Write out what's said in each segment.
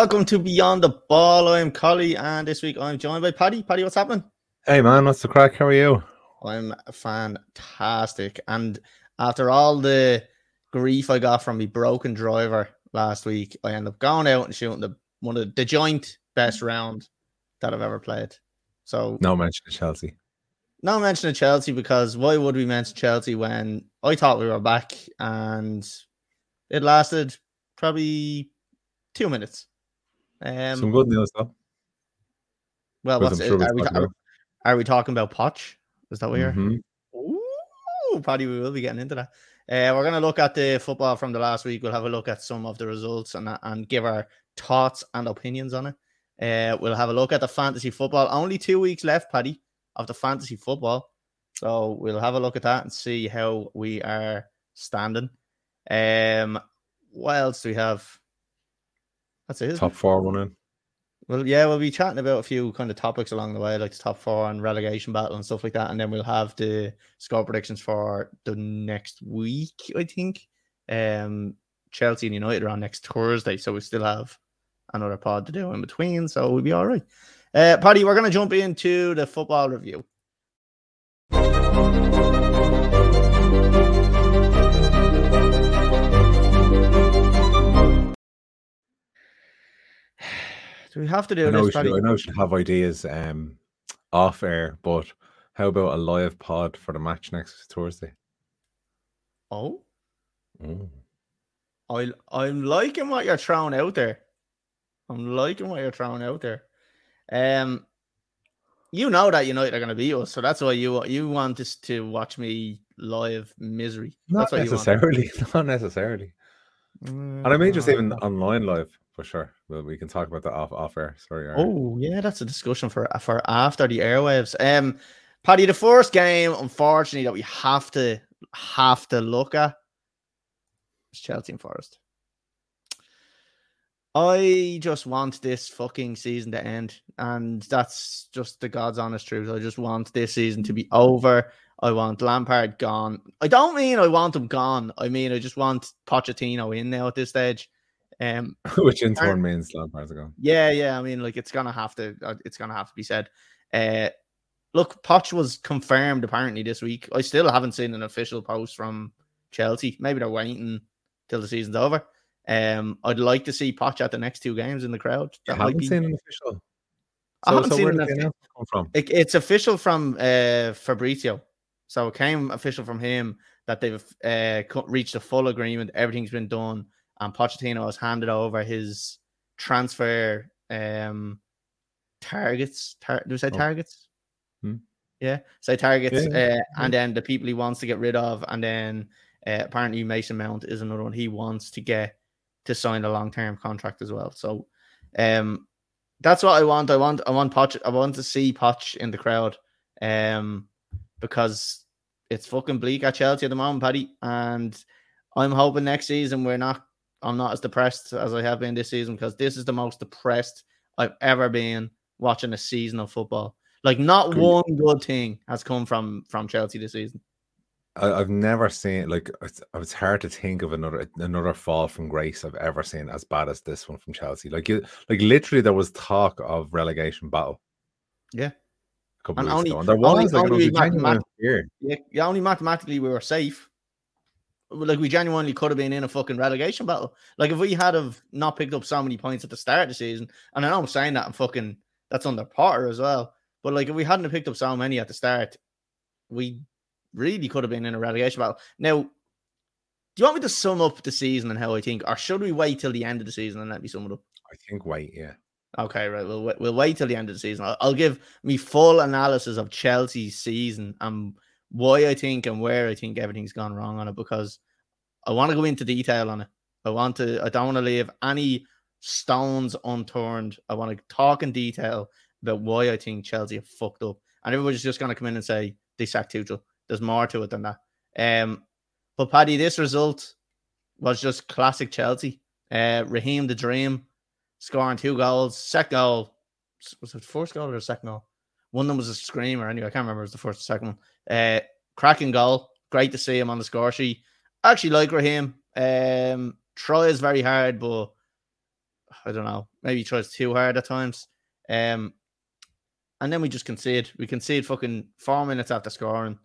Hello, everyone, and welcome to Beyond the Ball. I'm Colly, and this week I'm joined by Paddy. Paddy, what's happening? Hey, man, what's the crack? How are you? I'm fantastic. And after all the grief I got from my broken driver last week, I end up going out and shooting the one of the joint best round that I've ever played. So no mention of Chelsea. No mention of Chelsea because why would we mention Chelsea when I thought we were back and it lasted probably two minutes. Um, Some good news though. Well, what's sure are, we, are, are, we talking about Potch? Is that where? Mm-hmm. Ooh, Paddy, we will be getting into that. Uh, we're going to look at the football from the last week. We'll have a look at some of the results and and give our thoughts and opinions on it. Uh, we'll have a look at the fantasy football. Only two weeks left, Paddy, of the fantasy football. So we'll have a look at that and see how we are standing. Um, what else do we have? That's it. Top four running. Well, yeah, we'll be chatting about a few kind of topics along the way, like the top four and relegation battle and stuff like that, and then we'll have the score predictions for the next week. I think um, Chelsea and United are on next Thursday, so we still have another pod to do in between, so we'll be all right. Uh, Paddy, we're going to jump into the football review. Do we have to do I know this? Should, I know we should have ideas um, off air, but how about a live pod for the match next Thursday? Oh, mm. I I'm liking what you're throwing out there. I'm liking what you're throwing out there. Um, you know that United are going to beat us, so that's why you you want us to watch me live misery. Not necessarily, not necessarily. Mm, and I may just even online live for sure. Well, we can talk about that off off air. Sorry. Oh yeah, that's a discussion for for after the airwaves. Um, Paddy, the first game, unfortunately, that we have to have to look at is Chelsea and Forest. I just want this fucking season to end, and that's just the God's honest truth. I just want this season to be over. I want Lampard gone. I don't mean I want him gone. I mean I just want Pochettino in now at this stage. Um, which in turn means gone. Yeah, yeah. I mean, like it's gonna have to. Uh, it's gonna have to be said. Uh, look, Poch was confirmed apparently this week. I still haven't seen an official post from Chelsea. Maybe they're waiting till the season's over. Um, I'd like to see Poch at the next two games in the crowd. That I haven't be... seen an official. So, I haven't so seen an official. Come from? It, it's official from uh, Fabrizio. So it came official from him that they've uh, reached a full agreement. Everything's been done and Pochettino has handed over his transfer um targets. Tar- do we say oh. targets? Hmm. Yeah, say targets, yeah. Uh, and then the people he wants to get rid of, and then uh, apparently Mason Mount is another one he wants to get to sign a long term contract as well. So, um, that's what I want. I want I want Poch. I want to see Poch in the crowd, um, because it's fucking bleak at Chelsea at the moment, Paddy, and I'm hoping next season we're not I'm not as depressed as I have been this season because this is the most depressed I've ever been watching a season of football. Like not one good thing has come from from Chelsea this season. I, have never seen like it's, it's hard to think of another another fall from grace I've ever seen as bad as this one from Chelsea. Like you, like literally, there was talk of relegation battle. Yeah, a couple and only, ago, and there was only, like, only yeah, yeah, only mathematically we were safe like we genuinely could have been in a fucking relegation battle. Like if we had have not picked up so many points at the start of the season, and I know I'm saying that I'm fucking that's under Potter as well. But like if we hadn't picked up so many at the start, we really could have been in a relegation battle. Now, do you want me to sum up the season and how I think, or should we wait till the end of the season and let me sum it up? I think wait, yeah. Okay, right. We'll we'll wait till the end of the season. I'll, I'll give me full analysis of Chelsea's season and why I think and where I think everything's gone wrong on it because I want to go into detail on it. I want to. I don't want to leave any stones unturned. I want to talk in detail about why I think Chelsea have fucked up, and everybody's just going to come in and say they sacked Tuchel. There's more to it than that. Um, but Paddy, this result was just classic Chelsea. Uh, Raheem the Dream scoring two goals. Second goal was it first goal or second goal? One of them was a screamer. Anyway, I can't remember. It was the first or second one. Uh, cracking goal. Great to see him on the score sheet. I actually like Raheem. Um, try is very hard, but I don't know, maybe tries too hard at times. Um, and then we just concede. We concede fucking four minutes after scoring.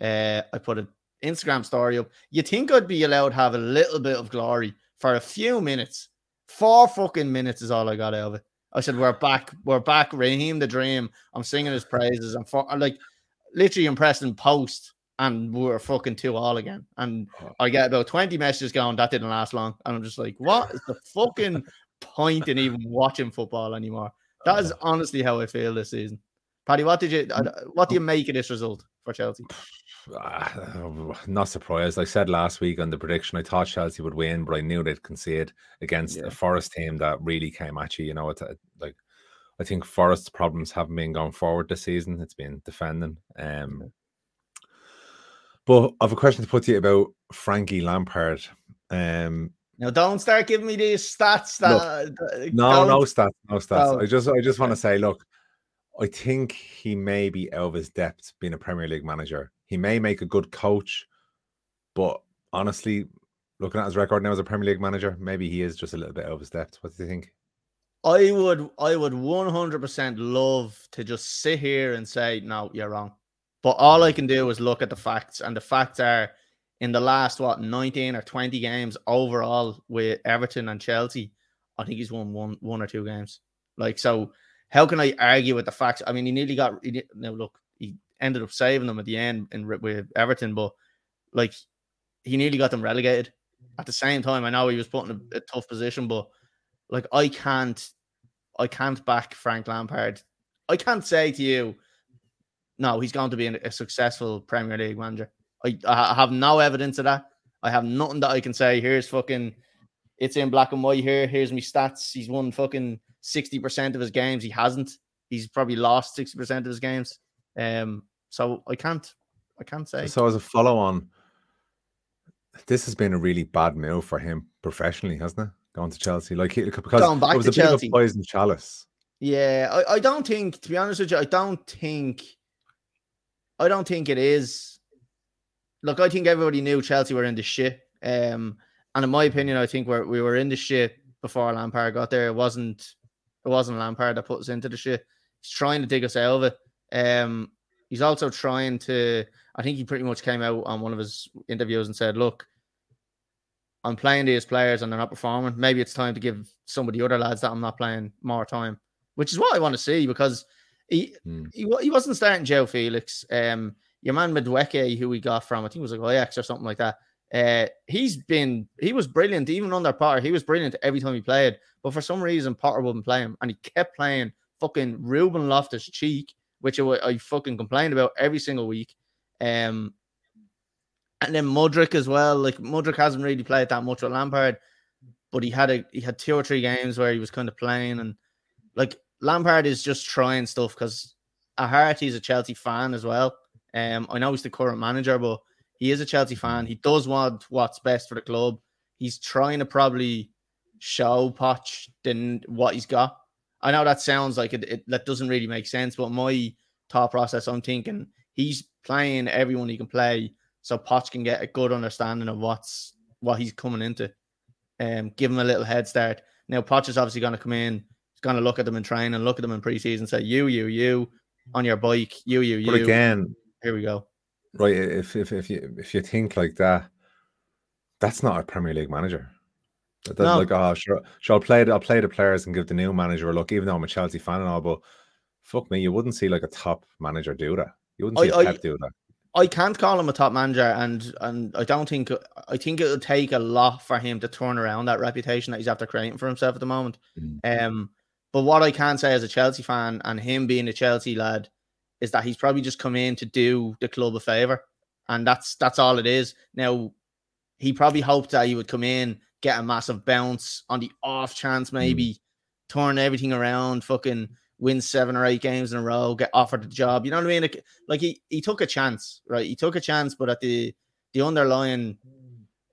Uh, I put an Instagram story up. You think I'd be allowed to have a little bit of glory for a few minutes? Four fucking minutes is all I got out of it. I said, "We're back. We're back." Raheem the Dream. I'm singing his praises. I'm, for, I'm like literally impressed in post, and we are fucking two all again. And oh. I get about 20 messages going. That didn't last long, and I'm just like, "What is the fucking point in even watching football anymore?" That is honestly how I feel this season. Paddy, what did you uh, what do you make of this result for Chelsea? Not surprised. I said last week on the prediction I thought Chelsea would win, but I knew they'd concede against yeah. a Forest team that really came at you. You know, it's uh, like I think Forest's problems haven't been going forward this season. It's been defending. Um, but I have a question to put to you about Frankie Lampard. Um, now, don't start giving me these stats. That, look, no, no stats, no stats. Oh. I just, I just want to say, look, I think he may be Elvis depth being a Premier League manager. He may make a good coach, but honestly, looking at his record now as a Premier League manager, maybe he is just a little bit of depth. What do you think? I would, I would 100% love to just sit here and say, no, you're wrong. But all I can do is look at the facts, and the facts are in the last what 19 or 20 games overall with Everton and Chelsea, I think he's won one one or two games. Like so, how can I argue with the facts? I mean, he nearly got. He, now look, he ended up saving them at the end in with Everton, but like he nearly got them relegated. Mm-hmm. At the same time, I know he was put in a, a tough position, but like I can't, I can't back Frank Lampard. I can't say to you, no, he's going to be a successful Premier League manager. I, I have no evidence of that. I have nothing that I can say. Here's fucking, it's in black and white here. Here's me stats. He's won fucking 60% of his games. He hasn't. He's probably lost 60% of his games. Um, so I can't, I can't say. So as a follow on, this has been a really bad move for him professionally, hasn't it? Going to Chelsea, like he, because Going back it was to a Chelsea. bit of a poison chalice. Yeah, I, I don't think, to be honest with you, I don't think, I don't think it is. Look, I think everybody knew Chelsea were in the shit. Um, and in my opinion, I think we're, we were in the shit before Lampard got there. It wasn't it wasn't Lampard that put us into the shit. He's trying to dig us out of it. Um, he's also trying to. I think he pretty much came out on one of his interviews and said, "Look, I'm playing these players and they're not performing. Maybe it's time to give some of the other lads that I'm not playing more time." Which is what I want to see because he hmm. he, he wasn't starting João Felix. Um, your man Madueke, who we got from I think it was like Ajax or something like that. Uh, he's been he was brilliant even under Potter. He was brilliant every time he played, but for some reason Potter wouldn't play him, and he kept playing fucking Ruben Loftus Cheek, which I, I fucking complained about every single week. Um, and then Mudryk as well. Like Mudryk hasn't really played that much with Lampard, but he had a he had two or three games where he was kind of playing, and like Lampard is just trying stuff because at heart he's a Chelsea fan as well. Um, I know he's the current manager, but he is a Chelsea fan. He does want what's best for the club. He's trying to probably show Poch than what he's got. I know that sounds like it, it, that doesn't really make sense, but my thought process, I'm thinking he's playing everyone he can play, so Poch can get a good understanding of what's what he's coming into, and um, give him a little head start. Now Poch is obviously going to come in. He's going to look at them in training, look at them in preseason, say you, you, you on your bike, you, you, you. But again, here we go right? If if if you if you think like that, that's not a Premier League manager. That's no. like, oh, sure, sure, I'll play, I'll play the players and give the new manager a look, even though I'm a Chelsea fan and all. But fuck me, you wouldn't see like a top manager do that. You wouldn't see I, a Pep I, do that. I can't call him a top manager, and and I don't think I think it'll take a lot for him to turn around that reputation that he's after creating for himself at the moment. Mm. Um, but what I can say as a Chelsea fan and him being a Chelsea lad, is that he's probably just come in to do the club a favor, and that's that's all it is. Now, he probably hoped that he would come in, get a massive bounce on the off chance, maybe mm. turn everything around, fucking win seven or eight games in a row, get offered the job. You know what I mean? Like, like he he took a chance, right? He took a chance, but at the the underlying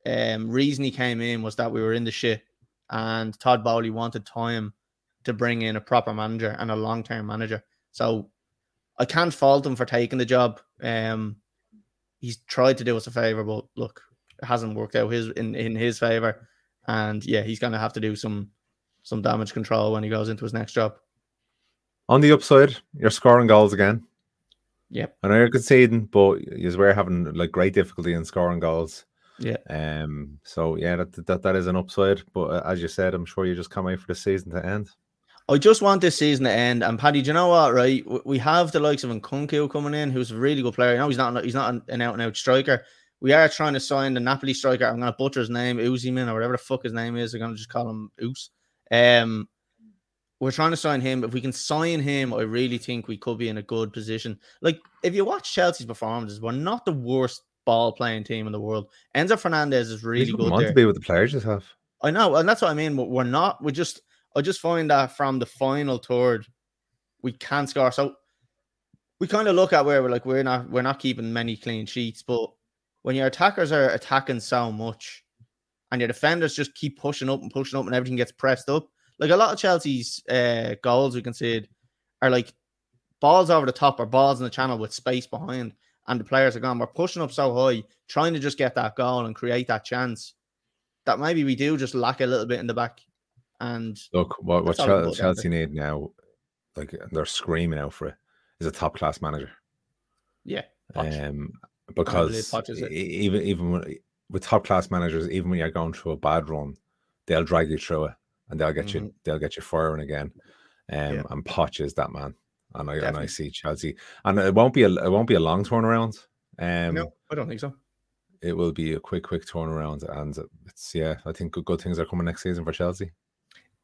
um, reason he came in was that we were in the shit, and Todd Boehly wanted time to bring in a proper manager and a long term manager. So I can't fault him for taking the job. Um, he's tried to do us a favor, but look, it hasn't worked out his in, in his favor. And yeah, he's gonna have to do some some damage control when he goes into his next job. On the upside, you're scoring goals again. Yep. I know you're conceding, but you were having like great difficulty in scoring goals. Yeah. Um. So yeah, that that, that is an upside. But uh, as you said, I'm sure you just can't wait for the season to end. I just want this season to end. And Paddy, do you know what? Right, we have the likes of Nkunku coming in, who's a really good player. know he's not he's not an out and out striker. We are trying to sign the Napoli striker. I'm going to butcher his name, Uziman or whatever the fuck his name is. I'm going to just call him Oos. Um, we're trying to sign him. If we can sign him, I really think we could be in a good position. Like if you watch Chelsea's performances, we're not the worst ball playing team in the world. Enzo Fernandez is really good. Want there. to be with the players you have. I know, and that's what I mean. We're not. We just. I just find that from the final third, we can't score. So we kind of look at where we're like we're not we're not keeping many clean sheets, but when your attackers are attacking so much, and your defenders just keep pushing up and pushing up, and everything gets pressed up, like a lot of Chelsea's uh, goals we concede are like balls over the top or balls in the channel with space behind, and the players are gone. We're pushing up so high, trying to just get that goal and create that chance. That maybe we do just lack a little bit in the back. And look, what, what Chelsea, Chelsea need now, like they're screaming out for it, is a top class manager. Yeah. Um, because even even with top class managers, even when you're going through a bad run, they'll drag you through it and they'll get mm-hmm. you they'll get you firing again. Um, yeah. and Poch is that man, and I Definitely. and I see Chelsea, and it won't be a it won't be a long turnaround. Um, no, I don't think so. It will be a quick, quick turnaround, and it's yeah. I think good, good things are coming next season for Chelsea.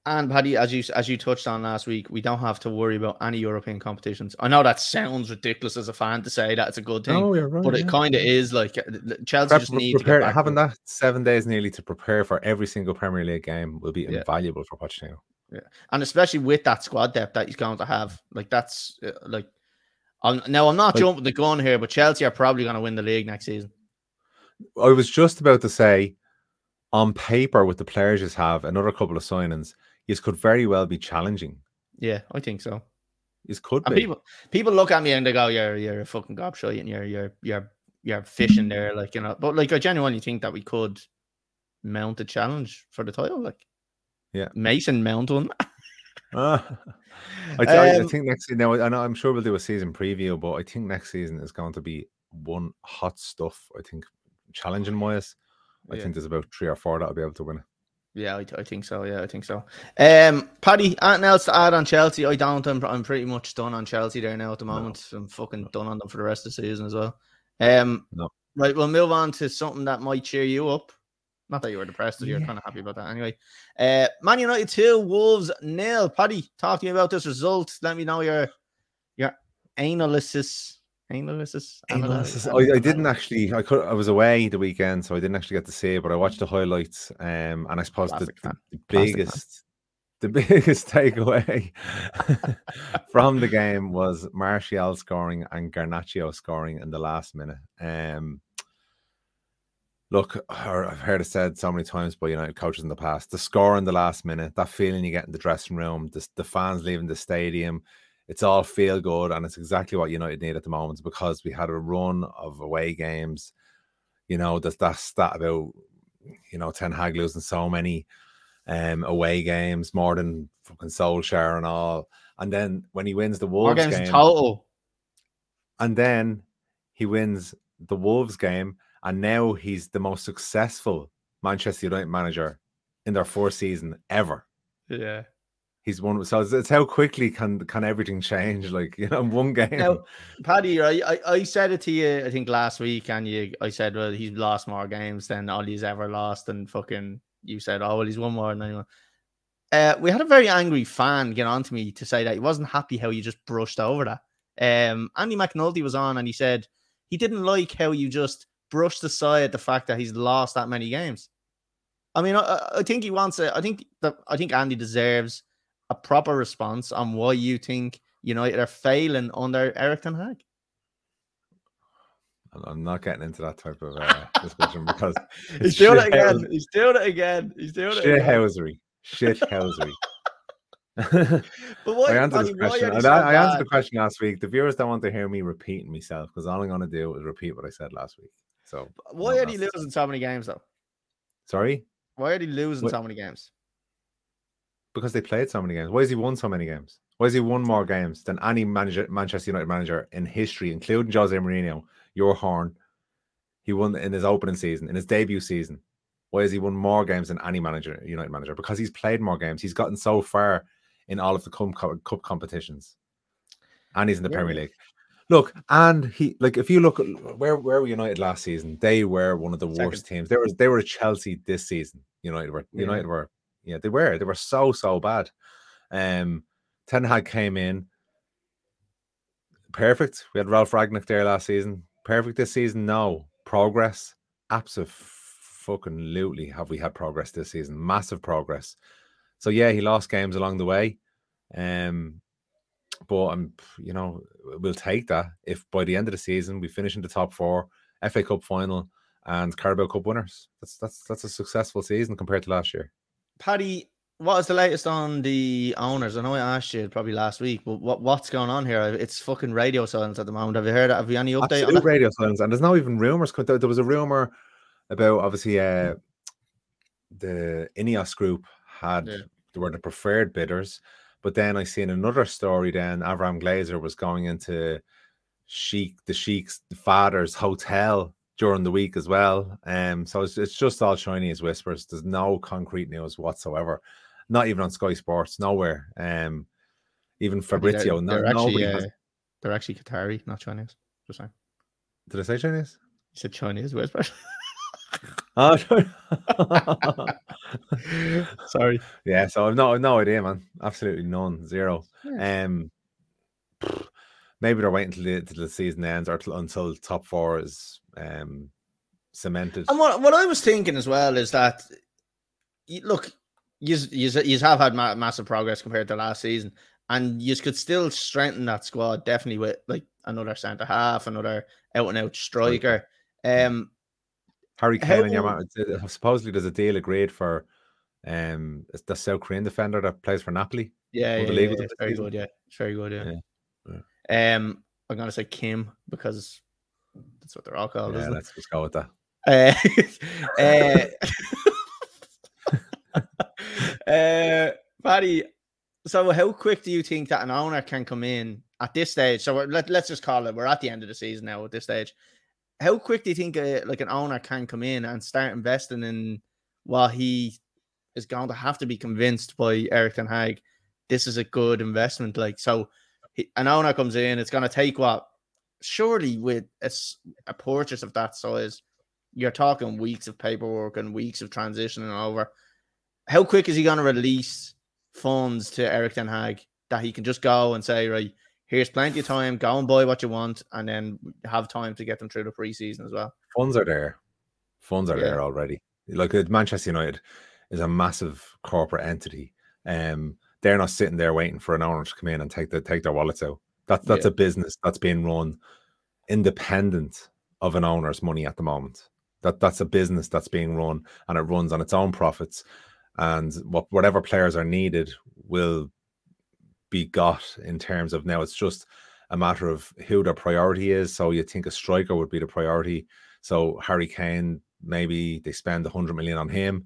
And Paddy, as you as you touched on last week, we don't have to worry about any European competitions. I know that sounds ridiculous as a fan to say that it's a good thing, oh, right, but it kind of is. Like uh, Chelsea Prep, just need prepare, to get having that seven days nearly to prepare for every single Premier League game will be yeah. invaluable for Pochettino. Yeah, and especially with that squad depth that he's going to have, like that's uh, like. I'm, now I'm not like, jumping the gun here, but Chelsea are probably going to win the league next season. I was just about to say, on paper, with the players you have, another couple of signings this could very well be challenging. Yeah, I think so. This could and be. People people look at me and they go, "You're you're a fucking gobshite and you're you're you're you're fishing there," like you know. But like, I genuinely think that we could mount a challenge for the title. Like, yeah, Mason mount one. uh, I, um, I, think next now, I know I'm sure we'll do a season preview, but I think next season is going to be one hot stuff. I think challenging wise, I yeah. think there's about three or four that'll be able to win it. Yeah, I, I, think so. Yeah, I think so. Um, Paddy, anything else to add on Chelsea? I don't. I'm, I'm pretty much done on Chelsea there now at the moment. No. I'm fucking done on them for the rest of the season as well. Um, no. Right, we'll move on to something that might cheer you up. Not that you were depressed, yeah. you're kind of happy about that anyway. Uh, Man United 2, Wolves nil. Paddy, talk to me about this result. Let me know your your analysis analysis. analysis. I, I, didn't actually. I could. I was away the weekend, so I didn't actually get to see it. But I watched the highlights, um, and I suppose the, the, the biggest, the biggest takeaway from the game was Martial scoring and Garnacho scoring in the last minute. Um, look, I've heard it said so many times by United coaches in the past: the score in the last minute, that feeling you get in the dressing room, the, the fans leaving the stadium it's all feel good, and it's exactly what United need at the moment because we had a run of away games. You know, there's that stat about you know Ten Hag losing so many um, away games, more than fucking Solskjaer and all. And then when he wins the Wolves game, total. and then he wins the Wolves game, and now he's the most successful Manchester United manager in their fourth season ever. Yeah he's one. So it's, it's, how quickly can can everything change? Like you know, one game. Now, Paddy, I, I, I said it to you. I think last week, and you, I said, well, he's lost more games than all he's ever lost, and fucking, you said, oh well, he's won more than anyone. Uh, we had a very angry fan get on to me to say that he wasn't happy how you just brushed over that. Um, Andy McNulty was on and he said he didn't like how you just brushed aside the fact that he's lost that many games. I mean, I, I think he wants it. I think that I think Andy deserves a proper response on why you think United are failing under Erik Ten Hag? I'm not getting into that type of uh, discussion because he's doing it again. He's doing it again. He's doing it. Shit housery. Shit housery. but why, I answered, Buddy, question. I, so I answered the question last week. The viewers don't want to hear me repeating myself because all I'm going to do is repeat what I said last week. So why are they losing so many games though? Sorry. Why are they losing what? so many games? Because they played so many games. Why has he won so many games? Why has he won more games than any manager, Manchester United manager in history, including Jose Mourinho, your horn? He won in his opening season, in his debut season. Why has he won more games than any manager, United manager? Because he's played more games. He's gotten so far in all of the cup, cup competitions, and he's in the yeah. Premier League. Look, and he like if you look at where where were United last season, they were one of the Second. worst teams. They were they were Chelsea this season. United were yeah. United yeah they were they were so so bad. Um, Ten Hag came in perfect. We had Ralf Rangnick there last season. Perfect this season. No progress. Absolutely, have we had progress this season? Massive progress. So yeah, he lost games along the way. Um, but I'm, you know, we'll take that if by the end of the season we finish in the top four, FA Cup final, and Carabao Cup winners. That's that's that's a successful season compared to last year. Paddy, what is the latest on the owners? I know I asked you probably last week, but what what's going on here? It's fucking radio silence at the moment. Have you heard? Have you any update Absolute on that? radio silence, and there's no even rumors. There was a rumor about obviously uh, the Ineos group had yeah. they were the preferred bidders but then I seen another story. Then Avram Glazer was going into Sheikh, the Sheikh's father's hotel during the week as well. Um, so it's, it's just all Chinese whispers. There's no concrete news whatsoever. Not even on Sky Sports, nowhere. Um, even Fabrizio, they're, they're actually, uh, has... they're actually Qatari, not Chinese. Just saying. Did I say Chinese? You said Chinese whispers. Oh, sorry. Yeah, so I've no no idea, man. Absolutely none, zero. Yeah. Um, maybe they're waiting until the, until the season ends or till, until top four is um cemented. And what what I was thinking as well is that, look, you you have had ma- massive progress compared to last season, and you could still strengthen that squad definitely with like another centre half, another out and out striker. Um, Harry Kane and your supposedly there's a deal agreed for um the South Korean defender that plays for Napoli. Yeah, yeah, yeah, yeah. very good. Yeah, it's very good. Yeah. yeah. Um, I'm gonna say Kim because that's what they're all called. Yeah, let's just go with that. Uh, uh, uh, Paddy, so how quick do you think that an owner can come in at this stage? So let, let's just call it. We're at the end of the season now. At this stage, how quick do you think a, like an owner can come in and start investing in while he is going to have to be convinced by Erik Ten Hag this is a good investment? Like, so he, an owner comes in, it's going to take what? Surely, with a, a purchase of that size, you're talking weeks of paperwork and weeks of transitioning over. How quick is he going to release funds to Erik Ten Hag that he can just go and say, right, here's plenty of time. Go and buy what you want, and then have time to get them through the preseason as well. Funds are there. Funds are yeah. there already. Like uh, Manchester United is a massive corporate entity. Um, they're not sitting there waiting for an owner to come in and take the take their wallets out. That's that's yeah. a business that's being run independent of an owner's money at the moment. That that's a business that's being run and it runs on its own profits. And what whatever players are needed will be got in terms of now it's just a matter of who their priority is. So you think a striker would be the priority. So Harry Kane, maybe they spend 100 million on him.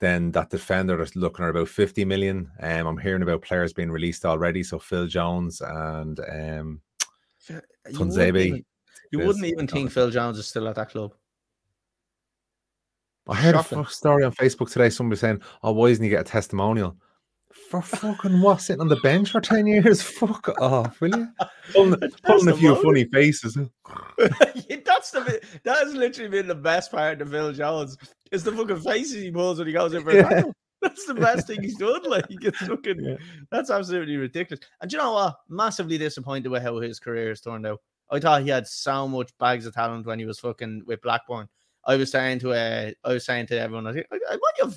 Then that defender is looking at about 50 million. Um, I'm hearing about players being released already. So Phil Jones and um, Tuanzebe. You wouldn't even think Phil Jones is still at that club. I heard Shocking. a story on Facebook today. Somebody saying, "Oh, why doesn't he get a testimonial?" For fucking what? Sitting on the bench for 10 years? Fuck off, will you? Pulling, pulling a few funny faces. That's the that has literally been the best part of Phil Jones. Is the fucking faces he pulls when he goes in for a yeah. That's the best thing he's done. Like he gets fucking yeah. that's absolutely ridiculous. And you know what? Massively disappointed with how his career has turned out. I thought he had so much bags of talent when he was fucking with Blackburn. I was saying to uh, I was saying to everyone, I, think, I, I might have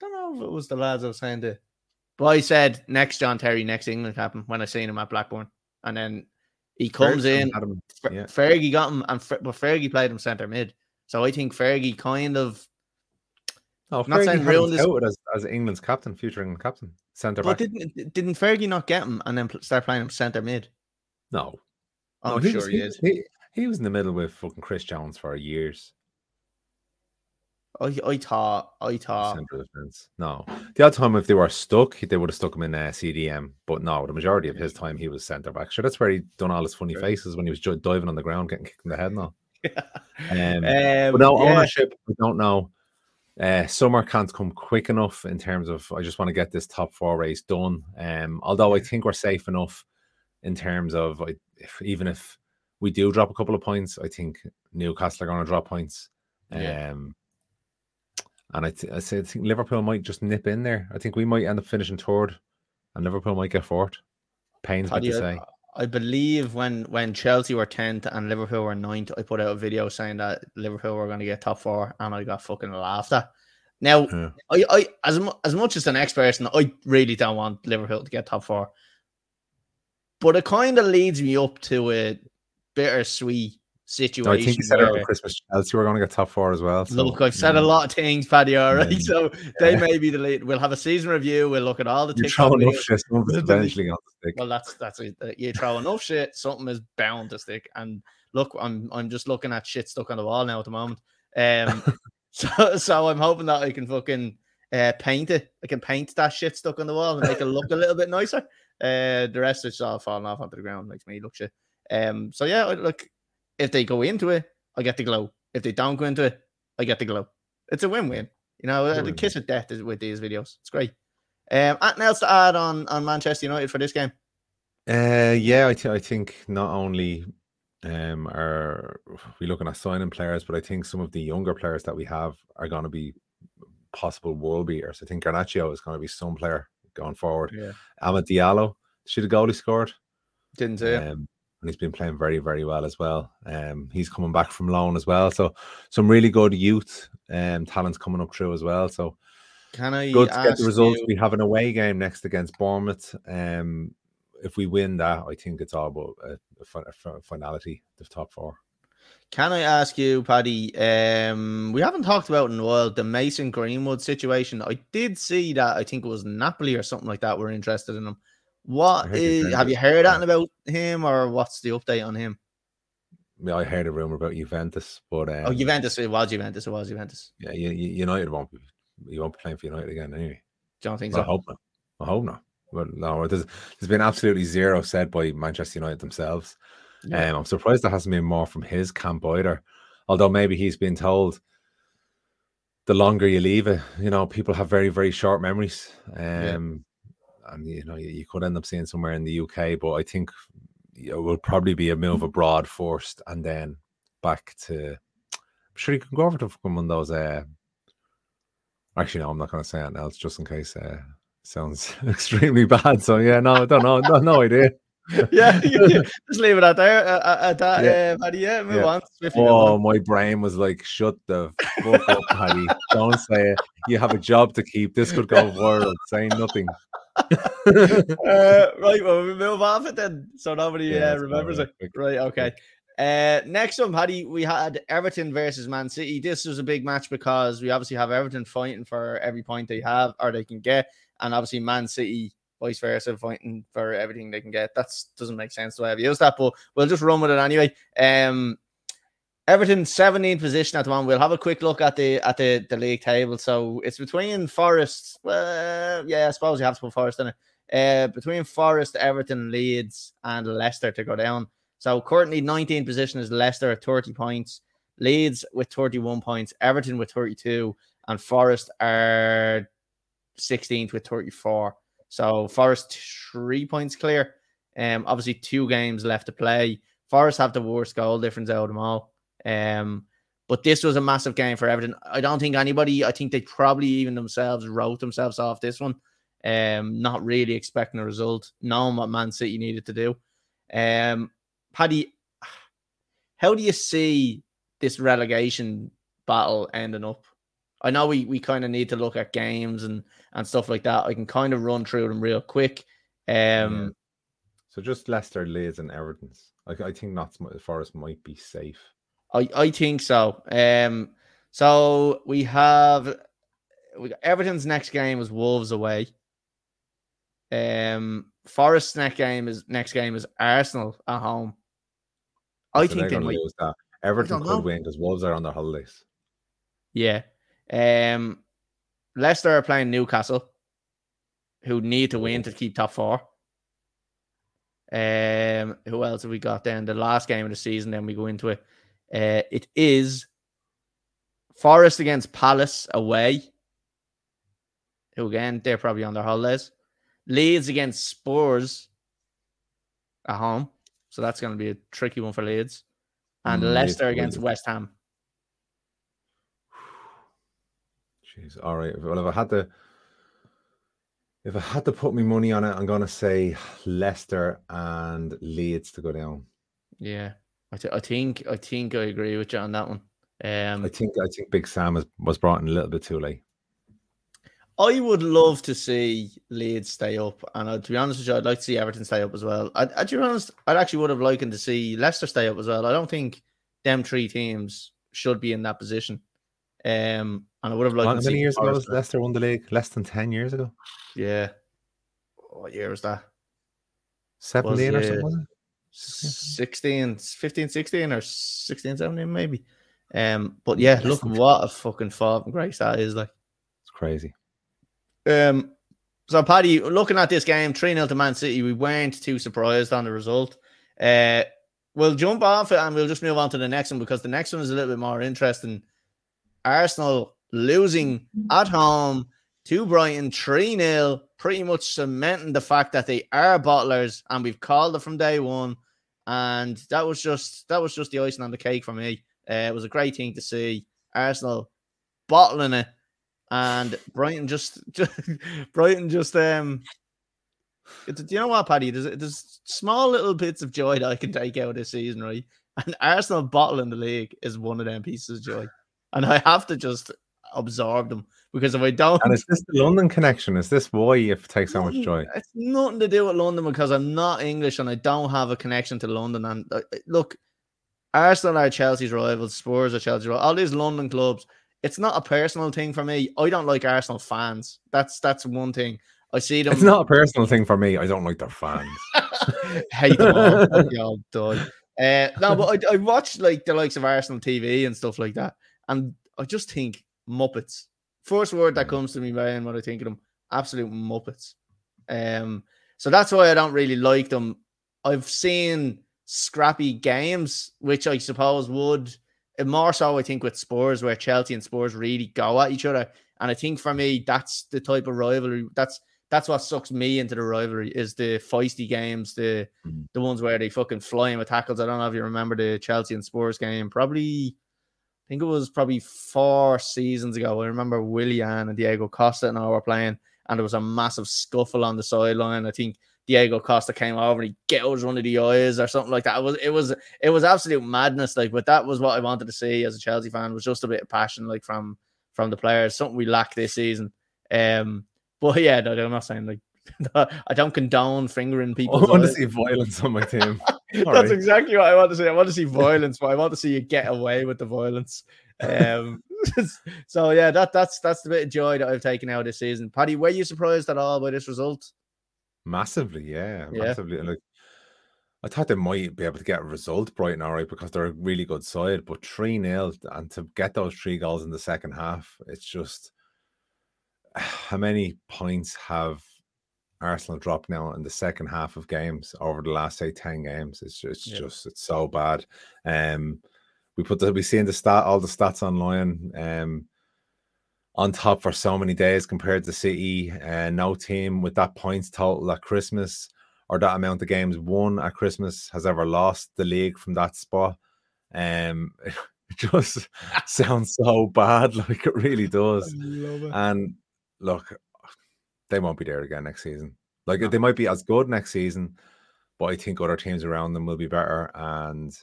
don't know if it was the lads I was saying to. But I said next John Terry, next England captain when I seen him at Blackburn, and then he comes Ferguson in. Yeah. Fergie got him, and but Fergie played him centre mid. So I think Fergie kind of. Oh, not Fergie saying ruined his... as, as England's captain, future England captain, centre back. Didn't didn't Fergie not get him and then start playing him centre mid? No, I'm no, he sure was, he, is. He, he was in the middle with fucking Chris Jones for years. I, I thought, I thought. No, the other time if they were stuck, they would have stuck him in uh, CDM. But no, the majority of his time he was centre back. Sure, that's where he done all his funny faces when he was diving on the ground, getting kicked in the head. Now, um, um, no yeah. ownership. We don't know. Uh, summer can't come quick enough in terms of. I just want to get this top four race done. Um, although I think we're safe enough in terms of if, even if we do drop a couple of points, I think Newcastle are going to drop points. Yeah. Um, and I, th- I, say, I think Liverpool might just nip in there. I think we might end up finishing third, and Liverpool might get fourth. Pains me to say. I believe when when Chelsea were tenth and Liverpool were ninth, I put out a video saying that Liverpool were going to get top four, and I got fucking laughed at. Now, yeah. I, I as as much as the next person, I really don't want Liverpool to get top four, but it kind of leads me up to a bittersweet situation. I think you said where, Christmas Chelsea we're going to get top four as well. So, look, I've said a lot of things, Paddy. All right, yeah. so they may be the lead. We'll have a season review. We'll look at all the. You throw enough shit, eventually going to stick. Well, that's that's it. You throw enough shit, something is bound to stick. And look, I'm I'm just looking at shit stuck on the wall now at the moment. Um, so so I'm hoping that I can fucking uh, paint it. I can paint that shit stuck on the wall and make it look a little bit nicer. Uh, the rest is all falling off onto the ground, makes me look shit. Um, so yeah, look, if they go into it, I get the glow. If they don't go into it, I get the glow. It's a win-win. You know, the kiss of death is with these videos. It's great. Um, anything else to add on on Manchester United for this game? Uh, yeah, I, th- I think not only um are we looking at signing players, but I think some of the younger players that we have are going to be possible world beaters. I think Garnacho is going to be some player going forward. Yeah. Amad Diallo, see the goal he scored? Didn't see um, and he's been playing very, very well as well. Um, he's coming back from loan as well, so some really good youth um talents coming up through as well. So can I good to get the results? You... We have an away game next against Bournemouth. Um, if we win that, I think it's all about a, a, finality, the top four. Can I ask you, Paddy? Um, we haven't talked about in a while the Mason Greenwood situation. I did see that. I think it was Napoli or something like that. We're interested in him. What is, have you heard anything about him, or what's the update on him? Yeah, I heard a rumor about Juventus, but um, oh, Juventus, it was Juventus, it was Juventus. Yeah, United won't be, you won't be playing for United again anyway. Don't think so. I hope not. I hope not. But no, there's, there's been absolutely zero said by Manchester United themselves. Yeah. Um, I'm surprised there hasn't been more from his camp either. Although maybe he's been told the longer you leave it, you know, people have very, very short memories. Um, and you know you, you could end up seeing somewhere in the UK, but I think it will probably be a move abroad first, and then back to. I'm sure you can go over to one of those. Uh, actually, no, I'm not going to say anything else just in case. Uh, sounds extremely bad. So yeah, no, I don't know, no, no idea. yeah, just leave it out there uh, uh at that. Yeah, uh, Paddy, yeah, move yeah. on. oh, my brain was like, "Shut the fuck up, Paddy! Don't say it. You have a job to keep. This could go viral. Say nothing." uh, right, well, we move off it then, so nobody yeah, uh, remembers it. Right, okay. Uh, next up, Paddy, we had Everton versus Man City. This was a big match because we obviously have Everton fighting for every point they have or they can get, and obviously Man City vice versa fighting for everything they can get. That doesn't make sense the way I've used that, but we'll just run with it anyway. Um, Everton 17th position at the moment. We'll have a quick look at the at the, the league table. So it's between Forest. Well, yeah, I suppose you have to put Forest in it. Uh, between Forest, Everton, Leeds, and Leicester to go down. So currently 19th position is Leicester at 30 points, Leeds with 31 points, Everton with 32, and Forest are 16th with 34. So Forest three points clear. Um, obviously two games left to play. Forest have the worst goal difference out of them all. Um, but this was a massive game for Everton. I don't think anybody, I think they probably even themselves wrote themselves off this one. Um, not really expecting a result, knowing what Man City needed to do. Um, Paddy, how do you see this relegation battle ending up? I know we, we kind of need to look at games and, and stuff like that. I can kind of run through them real quick. Um, yeah. So just Leicester, Leeds, and Everton's. I, I think Notts Forest might be safe. I, I think so. Um, so we have we got Everton's next game is Wolves away. Um, Forest's next game is next game is Arsenal at home. I so think they might lose that. Everton could know. win because Wolves are on their holidays. Yeah. Um, Leicester are playing Newcastle, who need to win to keep top four. Um, who else have we got then? The last game of the season, then we go into it. Uh, it is Forest against Palace away. Who again, they're probably on their holidays. Leeds against Spurs at home. So that's going to be a tricky one for Leeds. And mm, Leicester against West Ham. Jeez. All right. Well, if I had to if I had to put my money on it, I'm gonna say Leicester and Leeds to go down. Yeah. I, th- I think I think I agree with you on that one. Um, I think I think Big Sam was, was brought in a little bit too late. I would love to see Leeds stay up, and uh, to be honest with you, I'd like to see Everton stay up as well. I, I, to be honest, I'd actually would have liked to see Leicester stay up as well. I don't think them three teams should be in that position. Um, and I would have liked. How many years ago was Leicester won the league? Less than ten years ago. Yeah. What year was that? 17 was, or something. 16, 15, 16 or 16, 17 maybe. Um, but yeah, look what a fucking fall from grace that is like. It's crazy. Um, so Paddy, looking at this game, 3 0 to Man City, we weren't too surprised on the result. Uh, we'll jump off it and we'll just move on to the next one because the next one is a little bit more interesting. Arsenal losing at home to Brighton 3 0, pretty much cementing the fact that they are bottlers and we've called it from day one. And that was just that was just the icing on the cake for me. Uh, it was a great thing to see Arsenal bottling it, and Brighton just, just Brighton just um. Do you know what, Paddy? There's there's small little bits of joy that I can take out this season, right? And Arsenal bottling the league is one of them pieces of joy, and I have to just absorb them because if I don't, and is this the London connection? Is this why you take so much joy? It's nothing to do with London because I'm not English and I don't have a connection to London. And uh, look, Arsenal are Chelsea's rivals, Spurs are Chelsea's rivals, all these London clubs. It's not a personal thing for me. I don't like Arsenal fans. That's that's one thing. I see them. It's not a personal thing for me. I don't like their fans. Hate them all. all done. Uh, no, but I, I watch like the likes of Arsenal TV and stuff like that, and I just think Muppets. First word that comes to me, Brian, when I think of them, absolute Muppets. Um, so that's why I don't really like them. I've seen scrappy games, which I suppose would more so, I think, with Spurs, where Chelsea and Spurs really go at each other. And I think for me, that's the type of rivalry. That's that's what sucks me into the rivalry is the feisty games, the mm-hmm. the ones where they fucking fly in with tackles. I don't know if you remember the Chelsea and Spurs game. Probably think it was probably four seasons ago. I remember Willian and Diego Costa and I were playing, and there was a massive scuffle on the sideline. I think Diego Costa came over and he gouged one of the eyes or something like that. It was it was it was absolute madness. Like, but that was what I wanted to see as a Chelsea fan was just a bit of passion, like from from the players. Something we lack this season. Um, but yeah, no, I'm not saying like I don't condone fingering people. I want to see violence on my team. That's exactly what I want to see. I want to see violence, but I want to see you get away with the violence. Um, so yeah, that that's that's the bit of joy that I've taken out of this season. Paddy, were you surprised at all by this result? Massively, yeah, yeah. massively. Like I thought they might be able to get a result, Brighton, all right, because they're a really good side. But 3 0 and to get those three goals in the second half, it's just how many points have Arsenal dropped now in the second half of games over the last say 10 games. It's just, it's yeah. just it's so bad. Um we put the we seen the stat all the stats online um on top for so many days compared to City. Uh, no team with that points total at Christmas or that amount of games won at Christmas has ever lost the league from that spot. Um it just sounds so bad, like it really does. It. And look, they won't be there again next season. Like no. they might be as good next season, but I think other teams around them will be better. And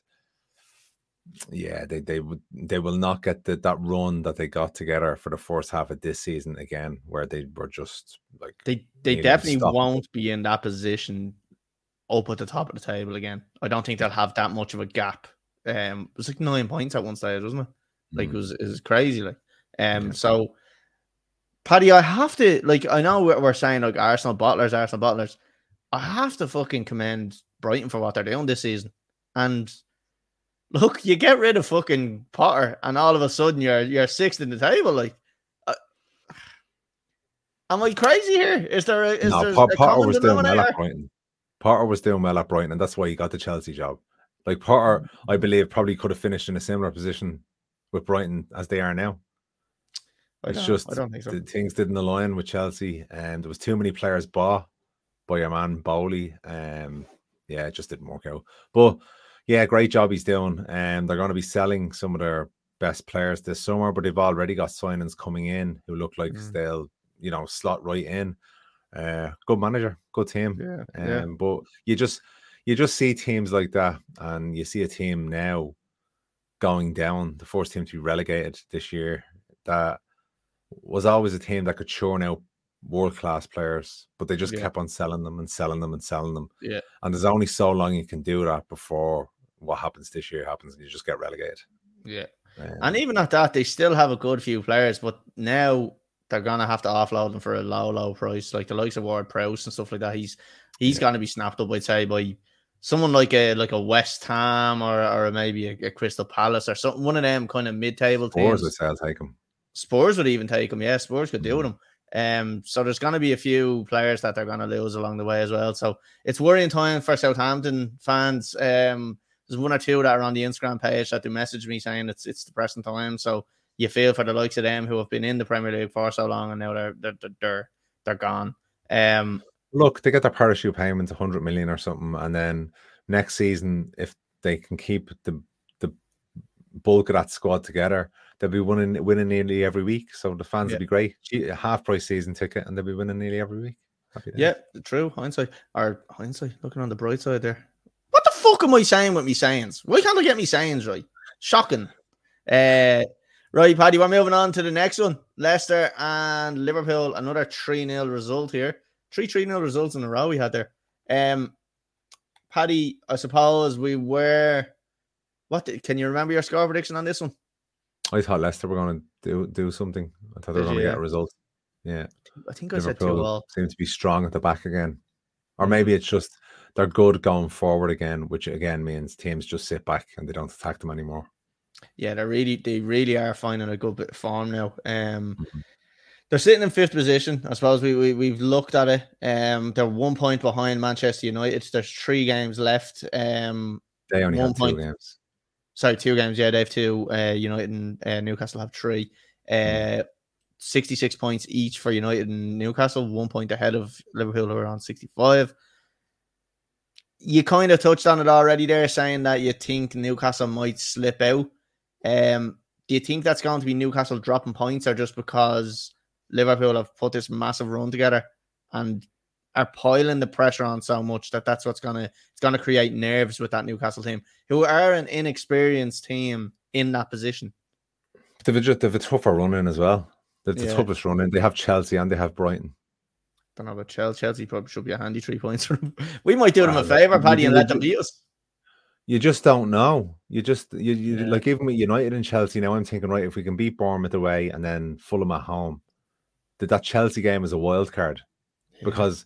yeah, they they would they will not get the, that run that they got together for the first half of this season again, where they were just like they they definitely won't be in that position up at the top of the table again. I don't think they'll have that much of a gap. Um, it was like nine points at one stage, wasn't it? Like mm. it was it was crazy. Like um, yeah. so Paddy, I have to like. I know we're, saying like Arsenal bottlers, Arsenal bottlers. I have to fucking commend Brighton for what they're doing this season. And look, you get rid of fucking Potter, and all of a sudden you're you're sixth in the table. Like uh, Am I crazy here? Is there a is no, there Potter, Potter was doing well at Brighton. Potter was doing well at Brighton, and that's why he got the Chelsea job. Like Potter. I believe, probably could have finished in a similar position with Brighton as they are now. It's just I don't think so. the things didn't align with Chelsea, and there was too many players bought by your man Boehly. Um, yeah, it just didn't work out. But yeah, great job he's doing. And um, they're going to be selling some of their best players this summer, but they've already got signings coming in who look like mm. they'll, you know, slot right in. Uh, good manager, good team. Yeah, um, yeah. But you just you just see teams like that, and you see a team now going down, the first team to be relegated this year. That was always a team that could churn out world class players, but they just yeah. kept on selling them and selling them and selling them. Yeah. And there's only so long you can do that before what happens this year happens and you just get relegated. Yeah. Um, and even at that, they still have a good few players, but now they're gonna have to offload them for a low, low price, like the likes of Ward Prowse and stuff like that. He's he's yeah. gonna be snapped up, I'd say, by someone like a like a West Ham or or maybe a, a Crystal Palace or something. One of them kind of mid table teams. Say I'll take him. Spurs would even take him. Yeah, Spurs could do with him. Um, so there's going to be a few players that they're going to lose along the way as well. So it's worrying time for Southampton fans. Um, there's one or two that are on the Instagram page that do message me saying it's it's depressing time. So you feel for the likes of them who have been in the Premier League for so long and now they're they're they're they're gone. Um, look, they get their parachute payments, 100 million or something, and then next season, if they can keep the the bulk of that squad together, they'll be winning winning nearly every week. So the fans yeah. will be great. Half price season ticket, and they'll be winning nearly every week. Yeah, true. Hindsight or hindsight, looking on the bright side there. What the fuck am I saying with me sayings? Why can't I get me sayings right? Shocking. Uh right, Paddy, we're moving on to the next one. Leicester and Liverpool, another 3-0 result here. Three 3-0 results in a row we had there. Um Paddy, I suppose we were what did, can you remember your score prediction on this one? I thought Leicester were going to do do something. I thought they were going to get a result. Yeah, I think I Liverpool said two all. Seem to be strong at the back again, or maybe it's just they're good going forward again, which again means teams just sit back and they don't attack them anymore. Yeah, they really they really are finding a good bit of form now. Um, mm-hmm. They're sitting in fifth position. I suppose we, we we've looked at it. Um, they're one point behind Manchester United. There's three games left. Um, they only one have point, two games sorry, two games. Yeah, they have two. Uh, United and uh, Newcastle have three. Uh, 66 points each for United and Newcastle, one point ahead of Liverpool, who are on 65. You kind of touched on it already there, saying that you think Newcastle might slip out. Um, do you think that's going to be Newcastle dropping points, or just because Liverpool have put this massive run together and are piling the pressure on so much that that's what's gonna it's gonna create nerves with that Newcastle team, who are an inexperienced team in that position. They've a, they've a tougher run in as well. They're the yeah. toughest run in. They have Chelsea and they have Brighton. I don't know about Chelsea. Chelsea probably should be a handy three points for them. We might do them a favor, Paddy, and let them beat us. You just don't know. You just you, you yeah. like even with United and Chelsea now. I'm thinking right if we can beat Bournemouth away and then Fulham at home, that that Chelsea game is a wild card because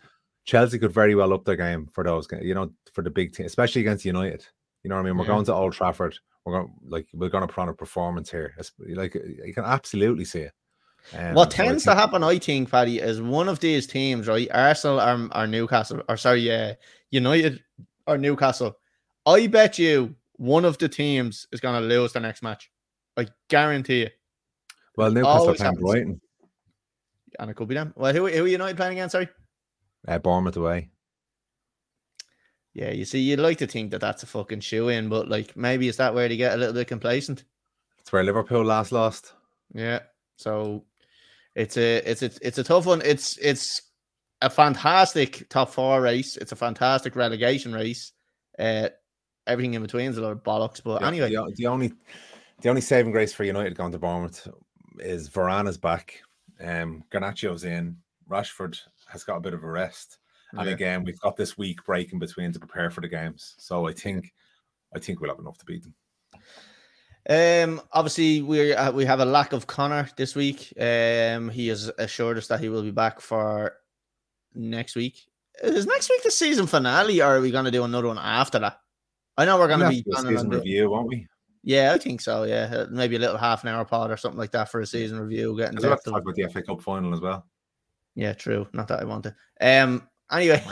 Chelsea could very well up their game for those, you know, for the big team, especially against United. You know what I mean? We're yeah. going to Old Trafford. We're going like we're going to put on a performance here. It's, like you can absolutely see it. Um, what tends so to happen, I think, Paddy, is one of these teams, right? Arsenal or, or Newcastle, or sorry, yeah, United or Newcastle. I bet you one of the teams is going to lose the next match. I guarantee it. Well, Newcastle playing Brighton, and it could be them. Well, who, who are United playing again? Sorry uh, Bournemouth away. Yeah, you see, you'd like to think that that's a fucking shoe in, but like maybe is that where they get a little bit complacent? It's where Liverpool last lost. Yeah, so it's a it's a it's a tough one. It's it's a fantastic top four race. It's a fantastic relegation race. Uh, everything in between is a lot of bollocks. But yeah, anyway, the, the, only the only saving grace for United going to Bournemouth is Varane's back. Um, Garnacho's in. Rashford has got a bit of a rest. And yeah. again, we've got this week break in between to prepare for the games. So I think I think we'll have enough to beat them. Um, obviously we uh, we have a lack of Connor this week. Um, he has assured us that he will be back for next week. Is next week the season finale, or are we going to do another one after that? I know we're going to be season review, won't we? Yeah, I think so. Yeah, maybe a little half an hour pod or something like that for a season review. Getting to talk about the FA Cup final as well. Yeah, true. Not that I want to. Um. Anyway,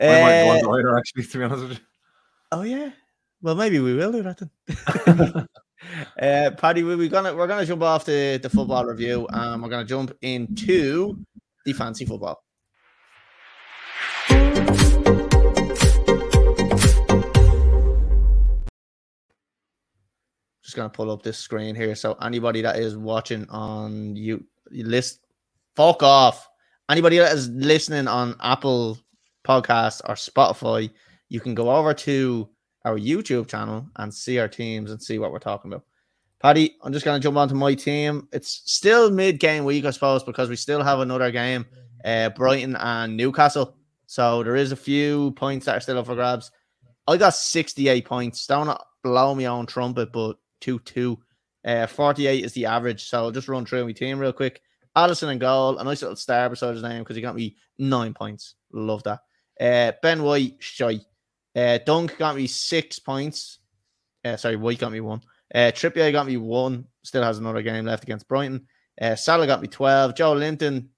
I uh, might to either, actually, to be honest with you. Oh yeah. Well, maybe we will do that then. uh, Paddy, we, we gonna we're gonna jump off the, the football review and we're gonna jump into the fancy football. Just gonna pull up this screen here. So anybody that is watching on you, you list, fuck off. Anybody that is listening on Apple Podcasts or Spotify, you can go over to our YouTube channel and see our teams and see what we're talking about. Paddy, I'm just going to jump onto my team. It's still mid game week, I suppose, because we still have another game, uh, Brighton and Newcastle. So there is a few points that are still up for grabs. I got 68 points. Don't blow me on trumpet, but 2 2. Uh, 48 is the average. So I'll just run through my team real quick. Alisson and goal, a nice little star beside his name because he got me nine points. Love that. Uh, ben White, shy. Uh, Dunk got me six points. Uh, sorry, White got me one. Uh, Trippier got me one. Still has another game left against Brighton. Uh, Salah got me 12. Joelinton,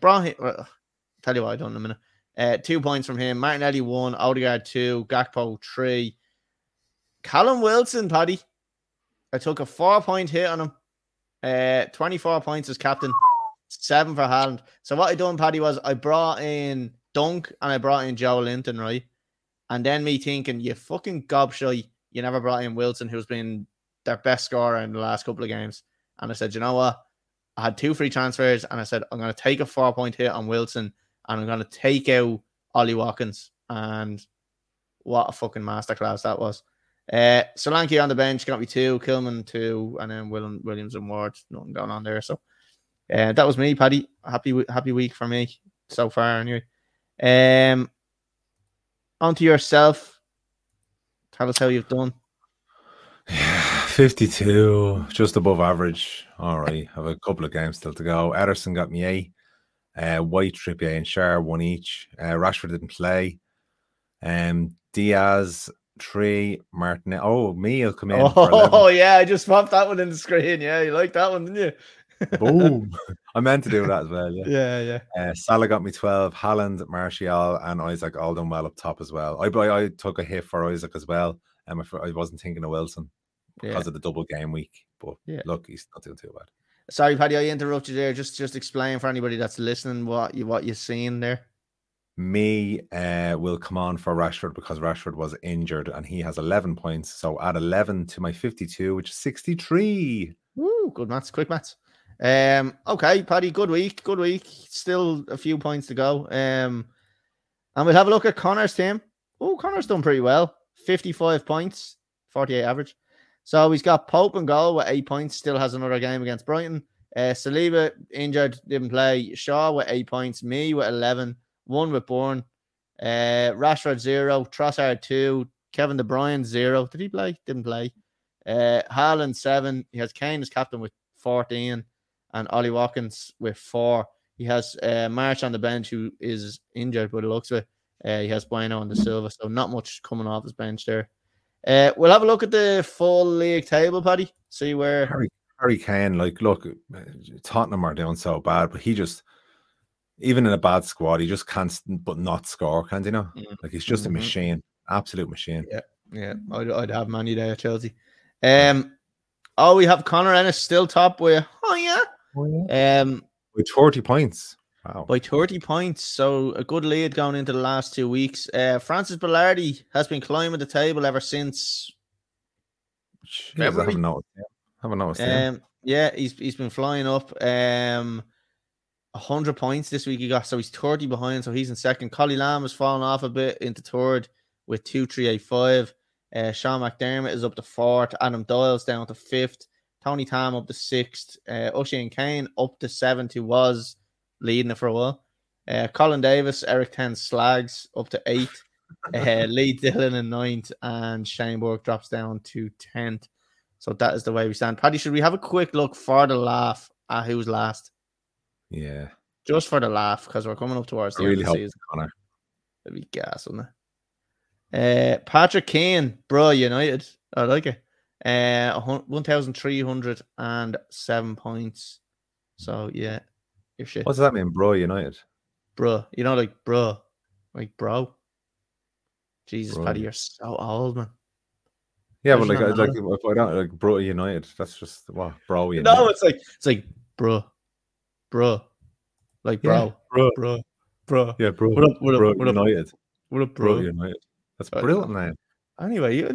brought uh, tell you what I done in a minute. Uh, two points from him. Martinelli one. Odegaard two. Gakpo three. Callum Wilson, Paddy. I took a four point hit on him. Uh, 24 points as captain. Seven for Haaland. So what I done, Paddy, was I brought in Dunk and I brought in Joelinton, right? And then me thinking, you fucking gobshy, you never brought in Wilson, who's been their best scorer in the last couple of games. And I said, you know what? I had two free transfers, and I said, I'm going to take a four point hit on Wilson, and I'm going to take out Ollie Watkins. And what a fucking masterclass that was. Uh, Solanke on the bench got me two, Kilman two, and then William, Williams and Ward. Nothing going on there. So uh, that was me, Paddy. Happy happy week for me so far, anyway. Um, onto yourself. Tell us how you've done. Yeah, 52, just above average. All right. Have a couple of games still to go. Ederson got me eight. Uh, White, Trippier, and Schär one each. Uh, Rashford didn't play. Um, Diaz three. Martin. Oh, me will come in. Oh, yeah. I just popped that one in the screen. Yeah, you like that one, didn't you? Boom. I meant to do that as well. Yeah. Yeah. Yeah. Uh, Salah got me 12. Haaland, Martial, and Isak all done well up top as well. I, I, I took a hit for Isak as well. Um, I wasn't thinking of Wilson because yeah. of the double game week. But yeah. look, he's not doing too bad. Sorry, Paddy, I interrupted you there. Just just explain for anybody that's listening what you what you're seeing there. Me uh, will come on for Rashford because Rashford was injured and he has 11 points. So add 11 to my 52, which is 63. Woo, good maths, quick maths. Um, okay, Paddy, good week, good week. Still a few points to go. Um, and we'll have a look at Connor's team. Oh, Connor's done pretty well. 55 points, 48 average. So he's got Pope and goal with eight points, still has another game against Brighton. Uh, Saliba injured, didn't play. Shaw with eight points, me with 11, one with Bourne. Uh, Rashford zero, Trossard two, Kevin De Bruyne zero. Did he play? Didn't play. Uh, Haaland seven. He has Kane as captain with 14 and Ollie Watkins with four. He has uh, March on the bench who is injured, but it looks like uh, he has Bueno on the silver, so not much coming off his bench there. Uh, we'll have a look at the full league table, Paddy. See where Harry, Harry Kane. Like, look, Tottenham are doing so bad, but he just, even in a bad squad, he just can't but not score, can't you know? Mm-hmm. Like he's just mm-hmm. a machine, absolute machine. Yeah, yeah. I'd, I'd have Manny there, Chelsea. Um, oh, we have Connor Ennis still top with. Oh yeah, oh, yeah. Um, with forty points. Wow. By 30 points. So a good lead going into the last two weeks. Uh, Francis Bellardi has been climbing the table ever since Jeez, February. I haven't noticed. Yeah, haven't noticed um, yeah, he's he's been flying up. Um, 100 points this week he got. So he's 30 behind. So he's in second. Colly Lamb has fallen off a bit into third with 2385. Uh, Sean McDermott is up to fourth. Adam Doyle's down to fifth. Tony Tam up to sixth. Uh, and Kane up to seventh, who was leading it for a while. Uh, Colin Davis, Eric Ten Slags up to eighth. uh, Lee Dillon in ninth, and Shane Burke drops down to tenth. So that is the way we stand. Paddy, should we have a quick look for the laugh at who's last? Yeah. Just for the laugh, because we're coming up towards the I really end of the season. Connor. It'd be gas, wouldn't it? Uh, Patrick Kane, bro, United. I like it. Uh, 1,307 points. So, yeah, Your shit. What does that mean, bro? United, bro. You know, like bro, like bro. Jesus, bro. Paddy, you're so old, man. Yeah, but like, like if I don't like bro United, that's just what bro. United. No, it's like it's like bro, bro, like bro, yeah, bro, bro, bro. Yeah, bro. What up? What up? Bro, what up? United. What up, bro? bro United. That's brilliant, man. Anyway, you,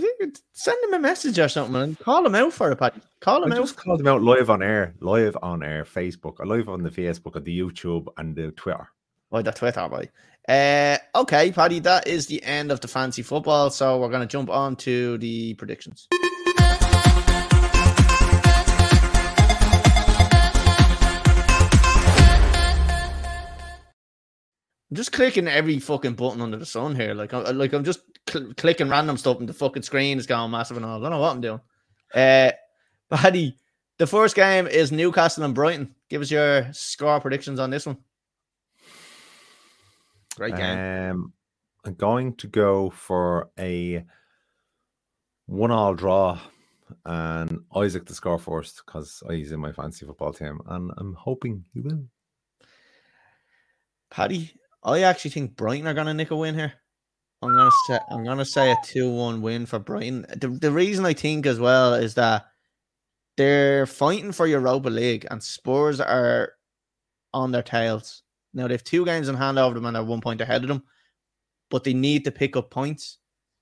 send him a message or something and call him out for it, Paddy. Call him I out. Just called him out live on air, live on air, Facebook, live on the Facebook, and the YouTube, and the Twitter. Why the Twitter, boy? Uh, okay, Paddy, that is the end of the fancy football. So we're going to jump on to the predictions. I'm just clicking every fucking button under the sun here. Like, I'm, like I'm just cl- clicking random stuff, and the fucking screen is going massive and all. I don't know what I'm doing. Uh, Paddy, the first game is Newcastle and Brighton. Give us your score predictions on this one. Great game. Um, I'm going to go for a one-all draw, and Isak to score first because he's in my fancy football team, and I'm hoping he will. Paddy, I actually think Brighton are gonna nick a win here. I'm gonna say I'm gonna say a two-one win for Brighton. The, the reason I think as well is that they're fighting for Europa League and Spurs are on their tails. Now they've two games in hand over them and they're one point ahead of them, but they need to pick up points.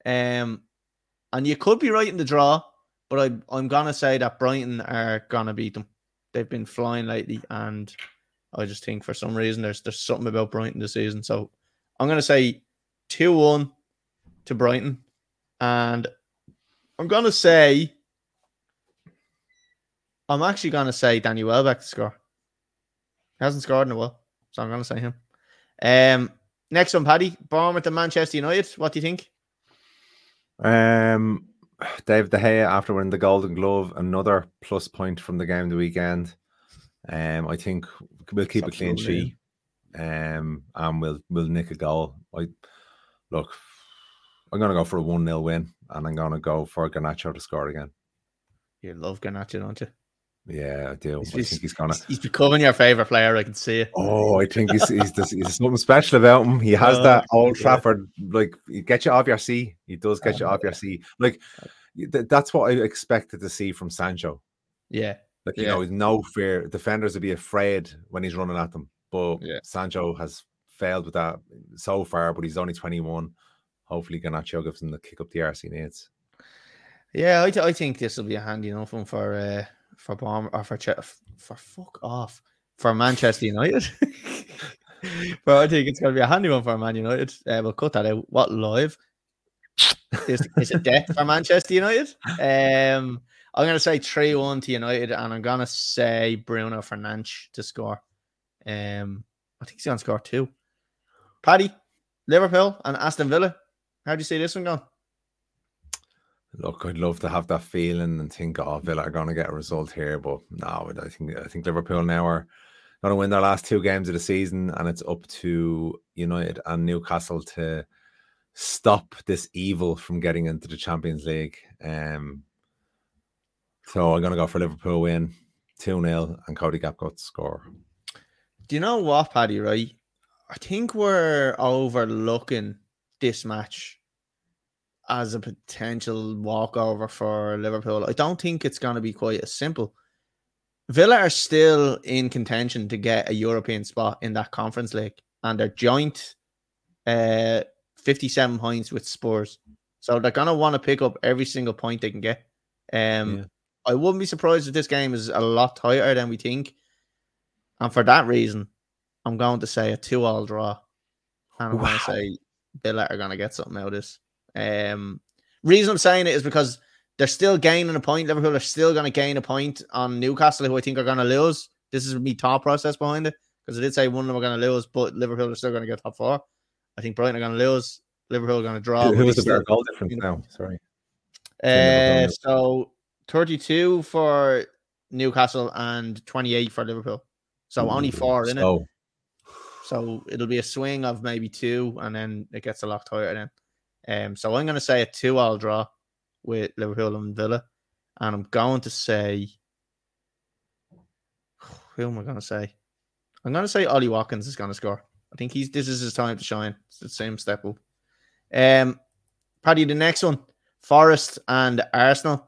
Um, and you could be right in the draw, but I, I'm gonna say that Brighton are gonna beat them. They've been flying lately, and I just think for some reason there's there's something about Brighton this season. So I'm gonna say two one to Brighton, and I'm gonna say I'm actually gonna say Danny Welbeck to score. He hasn't scored in a while, so I'm gonna say him. Um, next one, Paddy Bournemouth and Manchester United. What do you think? Um, Dave De Gea after winning the Golden Glove, another plus point from the game the weekend. Um, I think we'll keep a clean sheet. Um, and we'll we'll nick a goal. I look, I'm gonna go for a one 0 win, and I'm gonna go for Garnacho to score again. You love Garnacho, don't you? Yeah, I do. He's, I think he's gonna. He's becoming your favorite player. I can see it. Oh, I think he's he's, he's, he's something special about him. He has oh, that Old Trafford like he gets you off your seat. He does get oh, you off yeah. your seat. Like th- that's what I expected to see from Sancho. Yeah, like you know, with no fear. Defenders would be afraid when he's running at them. But yeah. Sancho has failed with that so far. But he's only twenty one. Hopefully, Garnacho gives him the kick up the arse he needs. Yeah, I, th- I think this will be a handy enough one for uh, for bomb or for for fuck off for Manchester United. but I think it's going to be a handy one for Man United. Uh, we'll cut that out. What live? is, is it death for Manchester United? Um, I'm going to say 3 1 to United, and I'm going to say Bruno Fernandes to score. Um, I think he's going to score two. Paddy, Liverpool, and Aston Villa. How do you see this one going? Look, I'd love to have that feeling and think, oh, Villa are going to get a result here, but no, I think I think Liverpool now are going to win their last two games of the season, and it's up to United and Newcastle to stop this evil from getting into the Champions League. Um, so I'm going to go for Liverpool win 2 0 and Cody Gakpo to score. Do you know what, Paddy, right? I think we're overlooking this match as a potential walkover for Liverpool. I don't think it's going to be quite as simple. Villa are still in contention to get a European spot in that conference league, and they're joint uh, 57 points with Spurs. So they're going to want to pick up every single point they can get. Um, yeah. I wouldn't be surprised if this game is a lot tighter than we think. And for that reason, I'm going to say a two all draw. And I'm wow. going to say Villa are going to get something out of this. Um, reason I'm saying it is because they're still gaining a point. Liverpool are still going to gain a point on Newcastle, who I think are going to lose. This is me top process behind it because I did say one of them are going to lose, but Liverpool are still going to get top four. I think Brighton are going to lose. Liverpool are going to draw. Who, was the better goal difference now? Sorry. Uh, so 32 for Newcastle and 28 for Liverpool. So only four in so. it. So it'll be a swing of maybe two, and then it gets a lot tighter then. Um, so I'm going to say a two-all draw with Liverpool and Villa, and I'm going to say, who am I going to say? I'm gonna say Ollie Watkins is gonna score. I think he's this is his time to shine. It's the same step up. Um, Paddy, the next one, Forest and Arsenal.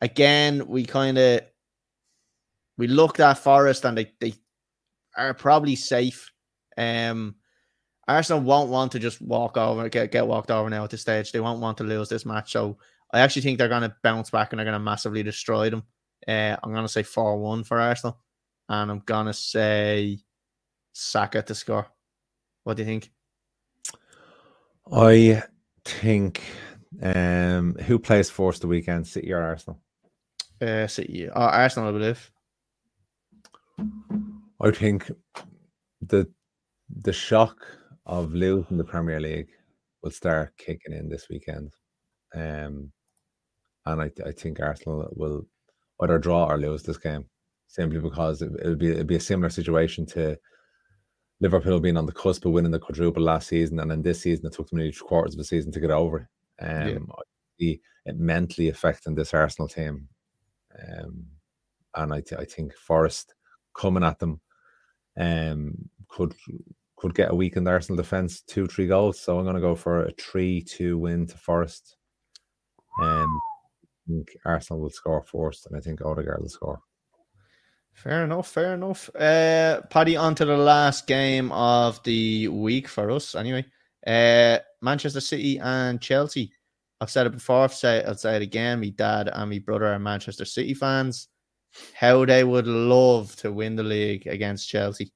Again, we kind of we looked at Forest and they they are probably safe. Um, Arsenal won't want to just walk over, get get walked over now at this stage. They won't want to lose this match. So I actually think they're going to bounce back and they're going to massively destroy them. Uh, I'm going to say 4 1 for Arsenal. And I'm going to say Saka to score. What do you think? I think um, who plays first the weekend, City or Arsenal? Uh, City. Oh, Arsenal, I believe. I think the the shock of losing the Premier League will start kicking in this weekend. Um, and I, I think Arsenal will either draw or lose this game simply because it, will be it'll be a similar situation to Liverpool being on the cusp of winning the quadruple last season, and in this season it took them nearly quarters of a season to get over. Um, yeah. it mentally affecting this Arsenal team, um, and I, th- I think Forest coming at them um, could could get a weakened Arsenal defense, two three goals. So I'm going to go for a three two win to Forest. Um, I think Arsenal will score first, and I think Odegaard will score. Fair enough, fair enough. Uh, Paddy, on to the last game of the week for us, anyway. Uh, Manchester City and Chelsea. I've said it before, I've said, I'll say it again. My dad and my brother are Manchester City fans. How they would love to win the league against Chelsea.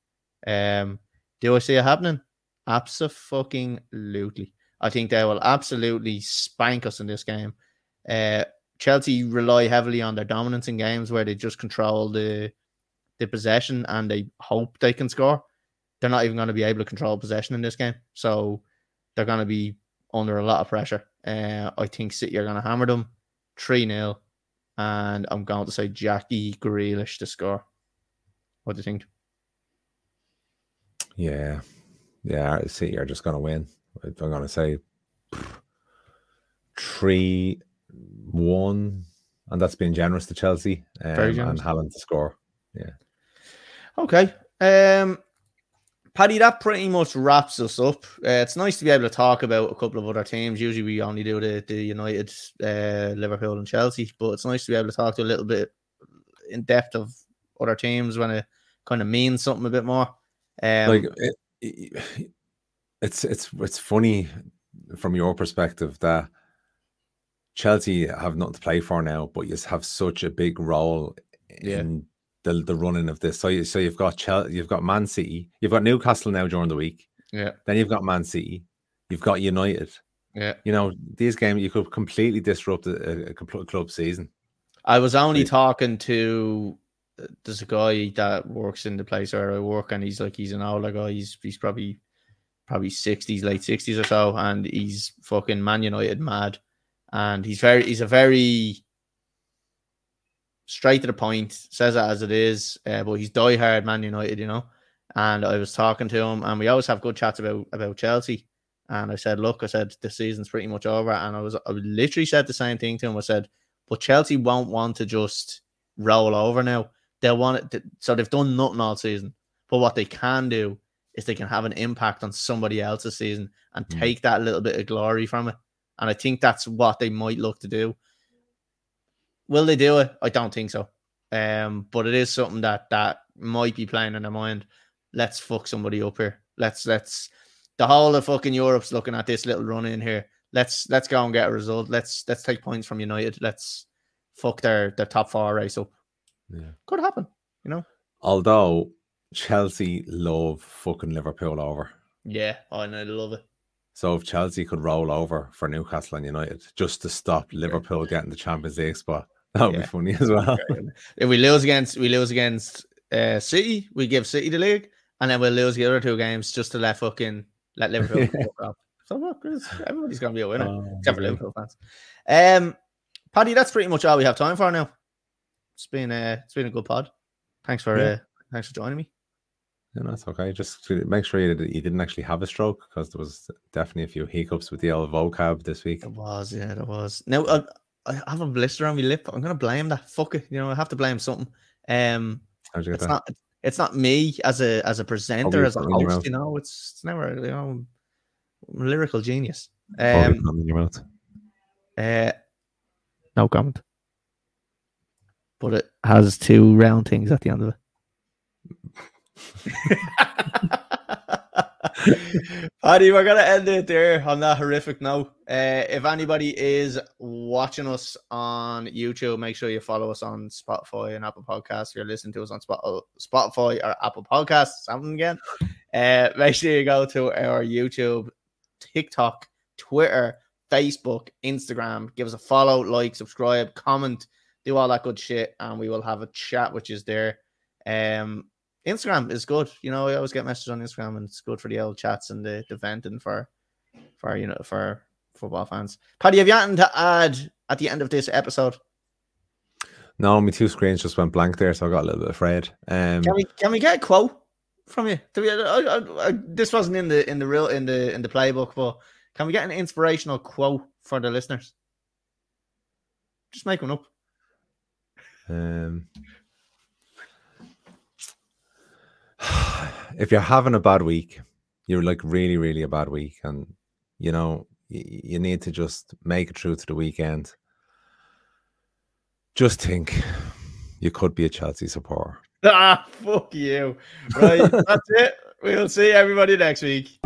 Um, do I see it happening? Absolutely. I think they will absolutely spank us in this game. Uh, Chelsea rely heavily on their dominance in games where they just control the the possession and they hope they can score. They're not even going to be able to control possession in this game, so they're going to be under a lot of pressure. Uh, I think City are going to hammer them three 0 and I'm going to say Jackie Grealish to score. What do you think? Yeah, yeah, City are just going to win. I'm going to say three one, and that's been generous to Chelsea um, and Haaland to score. Yeah. Okay. Um, Paddy, that pretty much wraps us up. Uh, it's nice to be able to talk about a couple of other teams. Usually, we only do the, the United, uh, Liverpool, and Chelsea, but it's nice to be able to talk to a little bit in depth of other teams when it kind of means something a bit more. Um, like it, it, it's it's it's funny from your perspective that Chelsea have nothing to play for now, but you have such a big role yeah. in the the running of this. So you so you've got Chelsea, you've got Man City, you've got Newcastle now during the week. Yeah. Then you've got Man City, you've got United. Yeah. You know these games you could completely disrupt a, a club season. I was only right. talking to uh, there's a guy that works in the place where I work, and he's like he's an older guy. He's he's probably probably sixties, late sixties or so, and he's fucking Man United mad and he's very he's a very straight to the point, says it as it is. Uh, but he's die hard Man United, you know. And I was talking to him, and we always have good chats about about Chelsea. And I said, look, I said the season's pretty much over, and I was I literally said the same thing to him. I said, but Chelsea won't want to just roll over now. They'll want it. To, so they've done nothing all season, but what they can do is they can have an impact on somebody else's season and mm. take that little bit of glory from it. And I think that's what they might look to do. Will they do it? I don't think so. Um, but it is something that that might be playing in their mind. Let's fuck somebody up here. Let's let's the whole of fucking Europe's looking at this little run in here. Let's let's go and get a result. Let's let's take points from United. Let's fuck their their top four race up. Yeah. Could happen, you know. Although Chelsea love fucking Liverpool over. Yeah, I know they love it. So if Chelsea could roll over for Newcastle and United just to stop Liverpool getting the Champions League spot, that would yeah. be funny as well. if we lose against we lose against uh, City, we give City the league, and then we'll lose the other two games just to let fucking let Liverpool up. So look, everybody's gonna be a winner, oh, except for Liverpool fans. Um, Paddy, that's pretty much all we have time for now. It's been a it's been a good pod. Thanks for yeah. uh, thanks for joining me. Yeah, that's okay. Just make sure you, you didn't actually have a stroke because there was definitely a few hiccups with the old vocab this week. It was, yeah, there was. Now I, I have a blister on my lip. I'm gonna blame that. Fuck it. You know, I have to blame something. Um, How'd you get it's that? not. it's not me as a as a presenter, as a host. You know, it's, it's never you know lyrical genius. Um, in your mouth. Uh, no comment. But it has two round things at the end of it. Paddy, we're gonna end it there on that horrific note. Uh, if anybody is watching us on YouTube, make sure you follow us on Spotify and Apple Podcasts. If you're listening to us on Spotify or Apple Podcasts, something again. Uh, make sure you go to our YouTube, TikTok, Twitter, Facebook, Instagram. Give us a follow, like, subscribe, comment, do all that good shit, and we will have a chat, which is there. Um, Instagram is good. You know, I always get messages on Instagram, and it's good for the old chats and the, the venting for for you know for football fans. Paddy, have you anything to add at the end of this episode? No, my two screens just went blank there, so I got a little bit afraid. Um, can we can we get a quote from you? We, I, I, I, this wasn't in the in the real in the in the playbook, but can we get an inspirational quote for the listeners? Just make one up. Um, if you're having a bad week, you're like really, really a bad week, and you know you, need to just make it through to the weekend. Just think, you could be a Chelsea supporter. Ah, fuck you! Right, that's it. We'll see everybody next week.